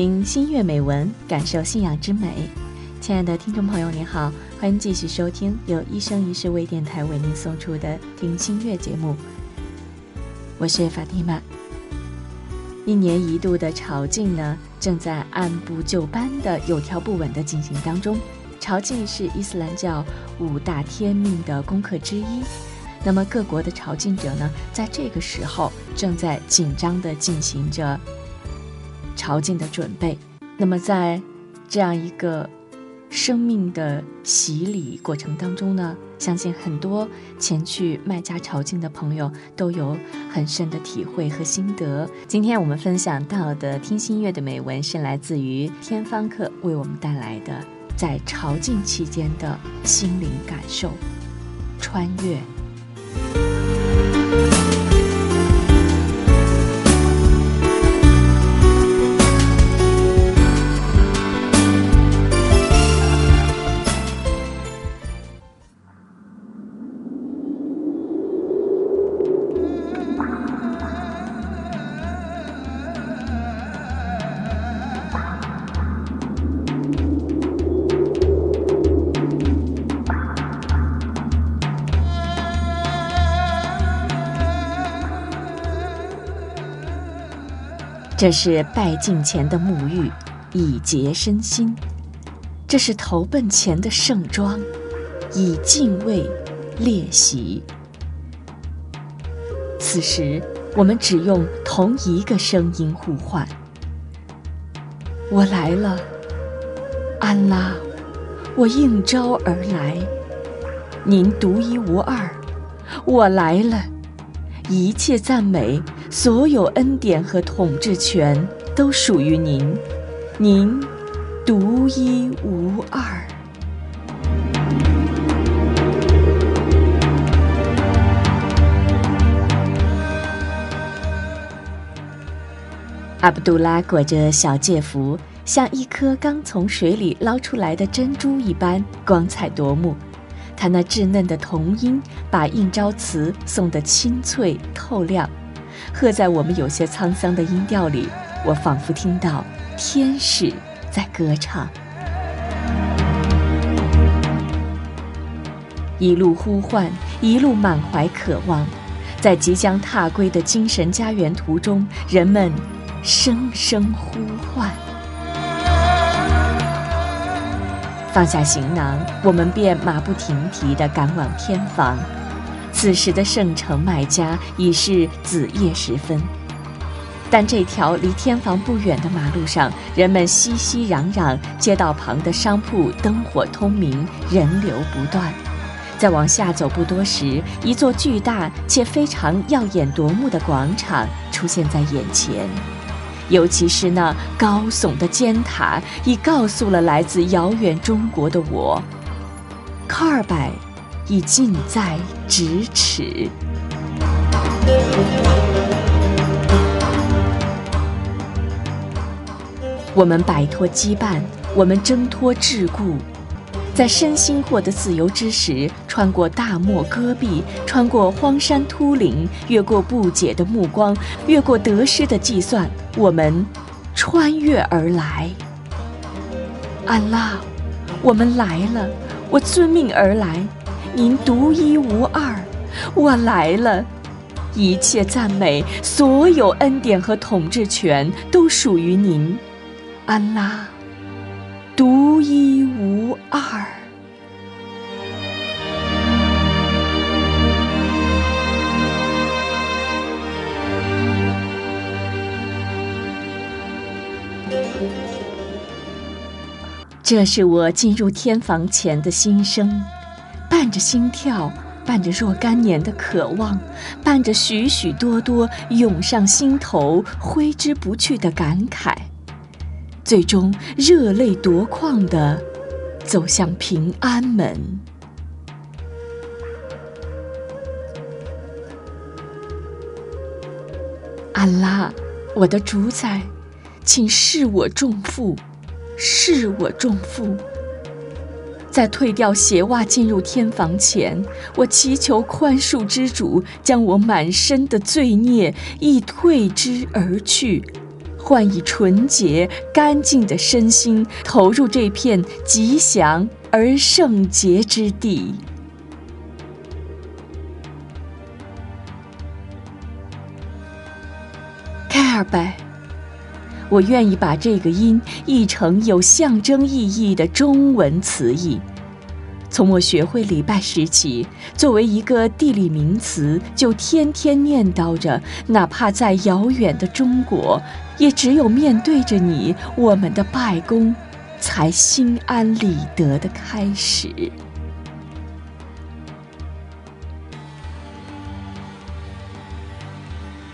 听新月美文，感受信仰之美。亲爱的听众朋友，您好，欢迎继续收听由一生一世微电台为您送出的《听新月》节目。我是法蒂玛。一年一度的朝觐呢，正在按部就班的、有条不紊的进行当中。朝觐是伊斯兰教五大天命的功课之一。那么各国的朝觐者呢，在这个时候正在紧张地进行着。朝觐的准备，那么在这样一个生命的洗礼过程当中呢，相信很多前去麦加朝觐的朋友都有很深的体会和心得。今天我们分享到的听心乐的美文是来自于天方客为我们带来的在朝觐期间的心灵感受，穿越。这是拜镜前的沐浴，以洁身心；这是投奔前的盛装，以敬畏列席。此时，我们只用同一个声音呼唤：“我来了，安拉，我应召而来，您独一无二，我来了。”一切赞美，所有恩典和统治权都属于您，您独一无二。阿卜杜拉裹着小戒服，像一颗刚从水里捞出来的珍珠一般光彩夺目。他那稚嫩的童音，把应招词送得清脆透亮，和在我们有些沧桑的音调里，我仿佛听到天使在歌唱。一路呼唤，一路满怀渴望，在即将踏归的精神家园途中，人们声声呼唤。放下行囊，我们便马不停蹄地赶往天房。此时的圣城麦加已是子夜时分，但这条离天房不远的马路上，人们熙熙攘攘，街道旁的商铺灯火通明，人流不断。再往下走不多时，一座巨大且非常耀眼夺目的广场出现在眼前。尤其是那高耸的尖塔，已告诉了来自遥远中国的我，卡尔拜已近在咫尺。我们摆脱羁绊，我们挣脱桎梏。在身心获得自由之时，穿过大漠戈壁，穿过荒山秃岭，越过不解的目光，越过得失的计算，我们穿越而来。安拉，我们来了，我遵命而来，您独一无二，我来了，一切赞美，所有恩典和统治权都属于您，安拉。独一无二。这是我进入天房前的心声，着心跳，伴着若干年的渴望，伴着许许多多涌上心头、挥之不去的感慨。最终热泪夺眶的走向平安门。安拉，我的主宰，请释我重负，释我重负。在退掉鞋袜进入天房前，我祈求宽恕之主将我满身的罪孽一退之而去。换以纯洁干净的身心，投入这片吉祥而圣洁之地。凯尔拜，我愿意把这个音译成有象征意义的中文词义。从我学会礼拜时起，作为一个地理名词，就天天念叨着，哪怕在遥远的中国，也只有面对着你，我们的拜功，才心安理得的开始。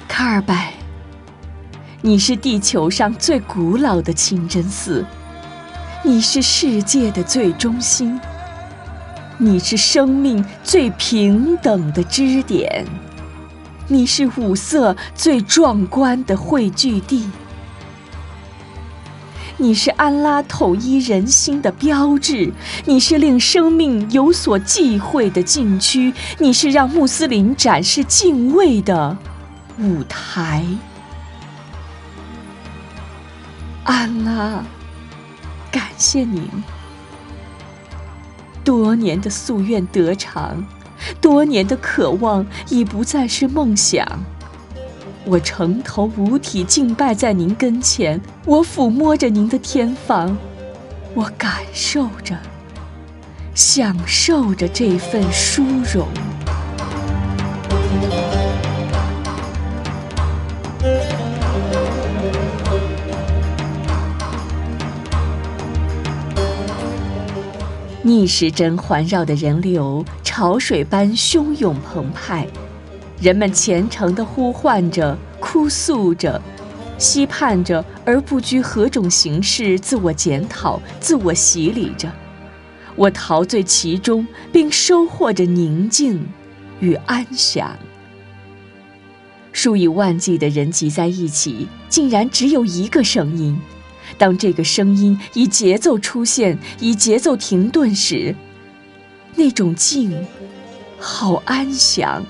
卡尔拜，你是地球上最古老的清真寺，你是世界的最中心。你是生命最平等的支点，你是五色最壮观的汇聚地，你是安拉统一人心的标志，你是令生命有所忌讳的禁区，你是让穆斯林展示敬畏的舞台。安拉，感谢您。多年的夙愿得偿，多年的渴望已不再是梦想。我城头五体敬拜在您跟前，我抚摸着您的天房，我感受着、享受着这份殊荣。逆时针环绕的人流，潮水般汹涌澎湃，人们虔诚地呼唤着、哭诉着、期盼着，而不拘何种形式，自我检讨、自我洗礼着。我陶醉其中，并收获着宁静与安详。数以万计的人挤在一起，竟然只有一个声音。当这个声音以节奏出现，以节奏停顿时，那种静，好安详，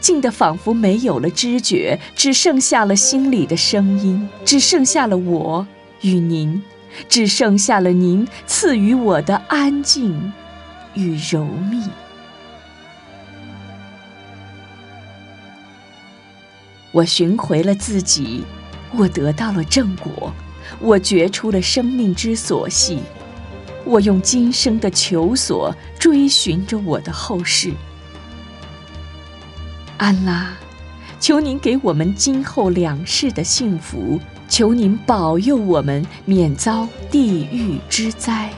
静得仿佛没有了知觉，只剩下了心里的声音，只剩下了我与您，只剩下了您赐予我的安静与柔密。我寻回了自己，我得到了正果。我觉出了生命之所系，我用今生的求索追寻着我的后世。安拉，求您给我们今后两世的幸福，求您保佑我们免遭地狱之灾。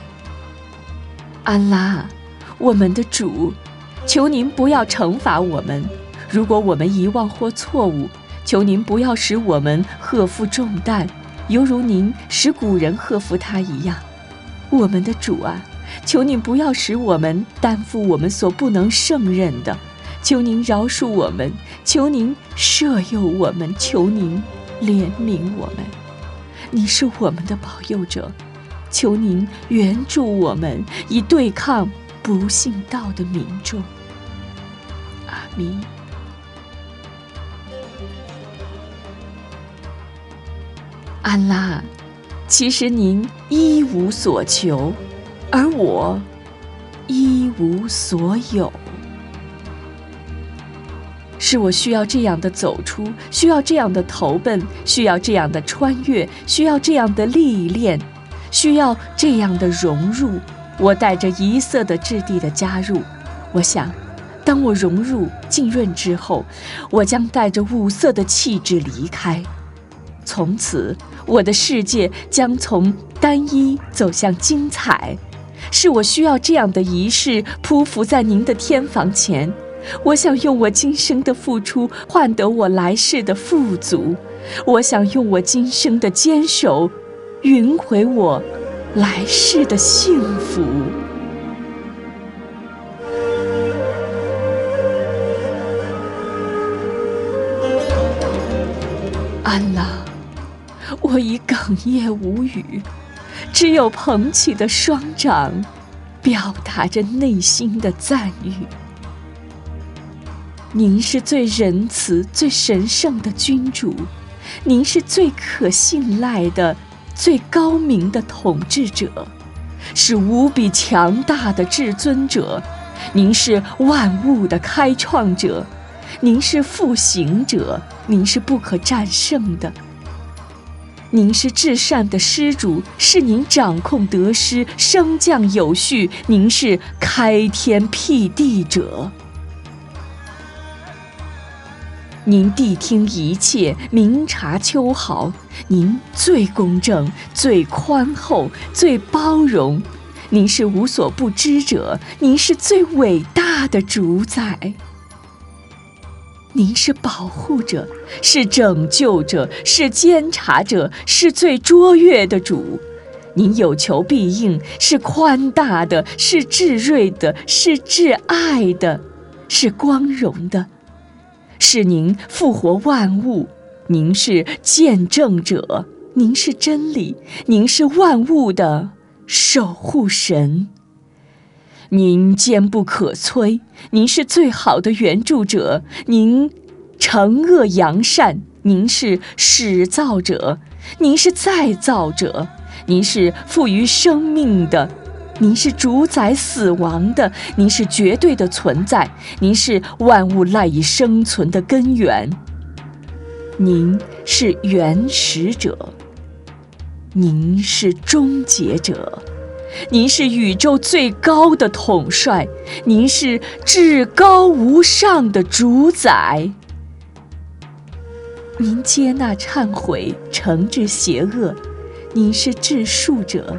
安拉，我们的主，求您不要惩罚我们，如果我们遗忘或错误，求您不要使我们荷负重担。犹如您使古人贺服他一样，我们的主啊，求您不要使我们担负我们所不能胜任的，求您饶恕我们，求您赦宥我们，求您怜悯我们。你是我们的保佑者，求您援助我们，以对抗不信道的民众。阿弥。安拉，其实您一无所求，而我一无所有。是我需要这样的走出，需要这样的投奔，需要这样的穿越，需要这样的历练，需要这样的融入。我带着一色的质地的加入，我想，当我融入浸润之后，我将带着五色的气质离开。从此，我的世界将从单一走向精彩。是我需要这样的仪式匍匐在您的天房前。我想用我今生的付出换得我来世的富足。我想用我今生的坚守，匀回我来世的幸福。安拉。我已哽咽无语，只有捧起的双掌，表达着内心的赞誉。您是最仁慈、最神圣的君主，您是最可信赖的、最高明的统治者，是无比强大的至尊者。您是万物的开创者，您是复行者，您是不可战胜的。您是至善的施主，是您掌控得失、升降有序。您是开天辟地者，您谛听一切，明察秋毫。您最公正、最宽厚、最包容。您是无所不知者，您是最伟大的主宰。您是保护者，是拯救者，是监察者，是最卓越的主。您有求必应，是宽大的，是智睿的，是挚爱的，是光荣的，是您复活万物。您是见证者，您是真理，您是万物的守护神。您坚不可摧，您是最好的援助者；您惩恶扬善，您是始造者；您是再造者；您是赋予生命的；您是主宰死亡的；您是绝对的存在；您是万物赖以生存的根源；您是原始者；您是终结者。您是宇宙最高的统帅，您是至高无上的主宰。您接纳忏悔，惩治邪恶，您是治术者，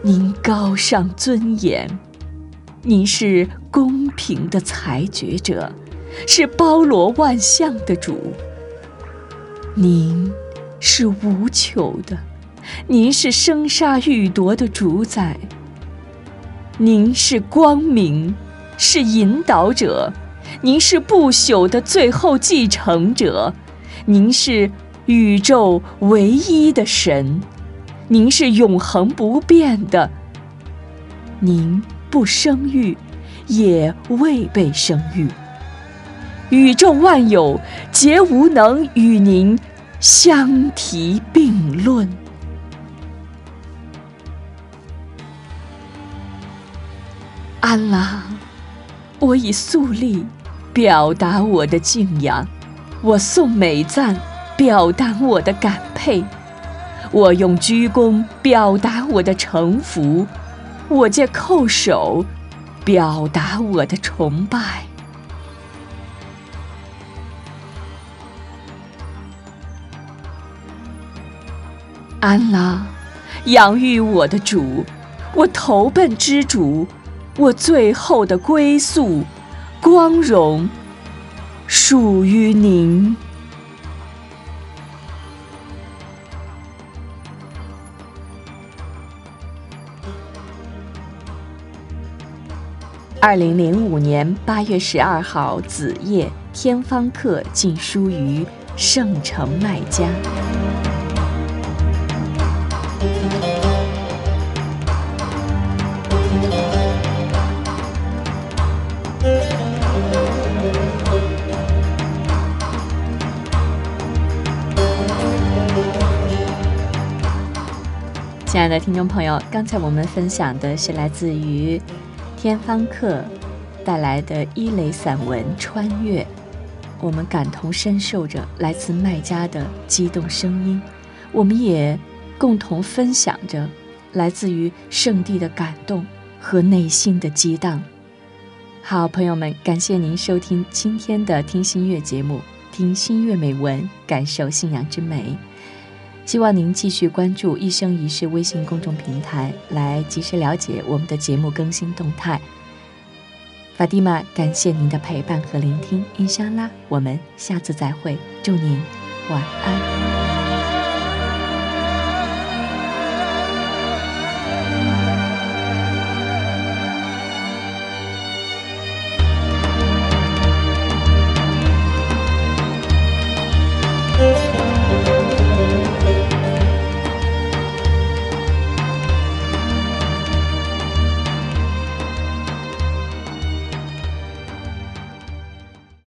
您高尚尊严，您是公平的裁决者，是包罗万象的主。您是无求的。您是生杀予夺的主宰，您是光明，是引导者，您是不朽的最后继承者，您是宇宙唯一的神，您是永恒不变的，您不生育，也未被生育，宇宙万有皆无能与您相提并论。安拉，我以肃立表达我的敬仰，我颂美赞表达我的感佩，我用鞠躬表达我的臣服，我借叩首表达我的崇拜。安拉，养育我的主，我投奔之主。我最后的归宿，光荣属于您。二零零五年八月十二号子夜，天方客进书于圣城麦家。亲爱的听众朋友，刚才我们分享的是来自于天方客带来的伊雷散文《穿越》，我们感同身受着来自卖家的激动声音，我们也共同分享着来自于圣地的感动和内心的激荡。好，朋友们，感谢您收听今天的听心月节目，听心月美文，感受信仰之美。希望您继续关注“一生一世”微信公众平台，来及时了解我们的节目更新动态。法蒂玛，感谢您的陪伴和聆听，伊莎拉，我们下次再会，祝您晚安。